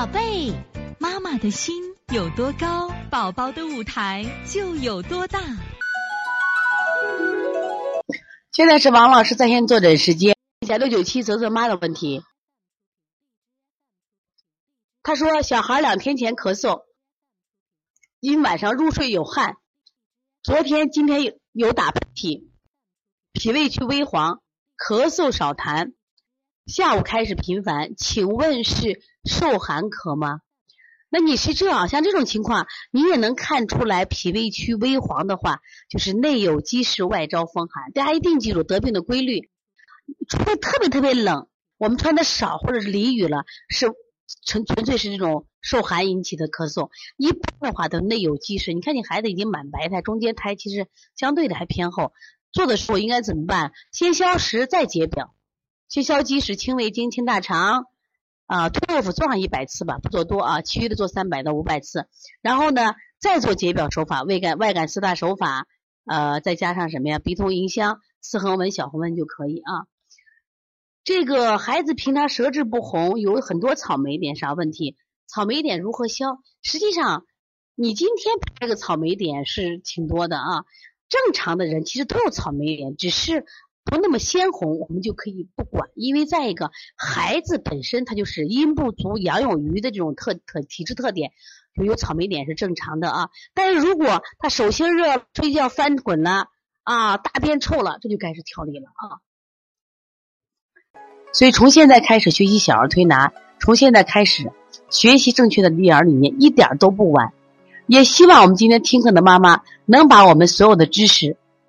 宝贝，妈妈的心有多高，宝宝的舞台就有多大。现在是王老师在线坐诊时间，一六九七泽泽妈的问题。他说，小孩两天前咳嗽，因晚上入睡有汗，昨天今天有有打喷嚏，脾胃区微黄，咳嗽少痰。下午开始频繁，请问是受寒咳吗？那你是这样，像这种情况，你也能看出来脾胃区微黄的话，就是内有积食，外招风寒。大家一定记住得病的规律，除非特别特别冷，我们穿的少或者是淋雨了，是纯纯粹是这种受寒引起的咳嗽。一般的话都内有积食。你看你孩子已经满白胎，中间胎其实相对的还偏厚，做的时候应该怎么办？先消食再解表。去消积食，清胃经，清大肠，啊，退热服做上一百次吧，不做多啊，其余的做三百到五百次。然后呢，再做解表手法，胃感外感四大手法，呃，再加上什么呀？鼻通迎香、四横纹、小横纹就可以啊。这个孩子平常舌质不红，有很多草莓点啥问题？草莓点如何消？实际上，你今天这个草莓点是挺多的啊。正常的人其实都有草莓点，只是。不那么鲜红，我们就可以不管，因为再一个，孩子本身他就是阴不足阳有余的这种特特体质特点，就有草莓点是正常的啊。但是如果他手心热、睡觉翻滚了啊、大便臭了，这就该是调理了啊。所以从现在开始学习小儿推拿，从现在开始学习正确的育儿理念，一点都不晚。也希望我们今天听课的妈妈能把我们所有的知识。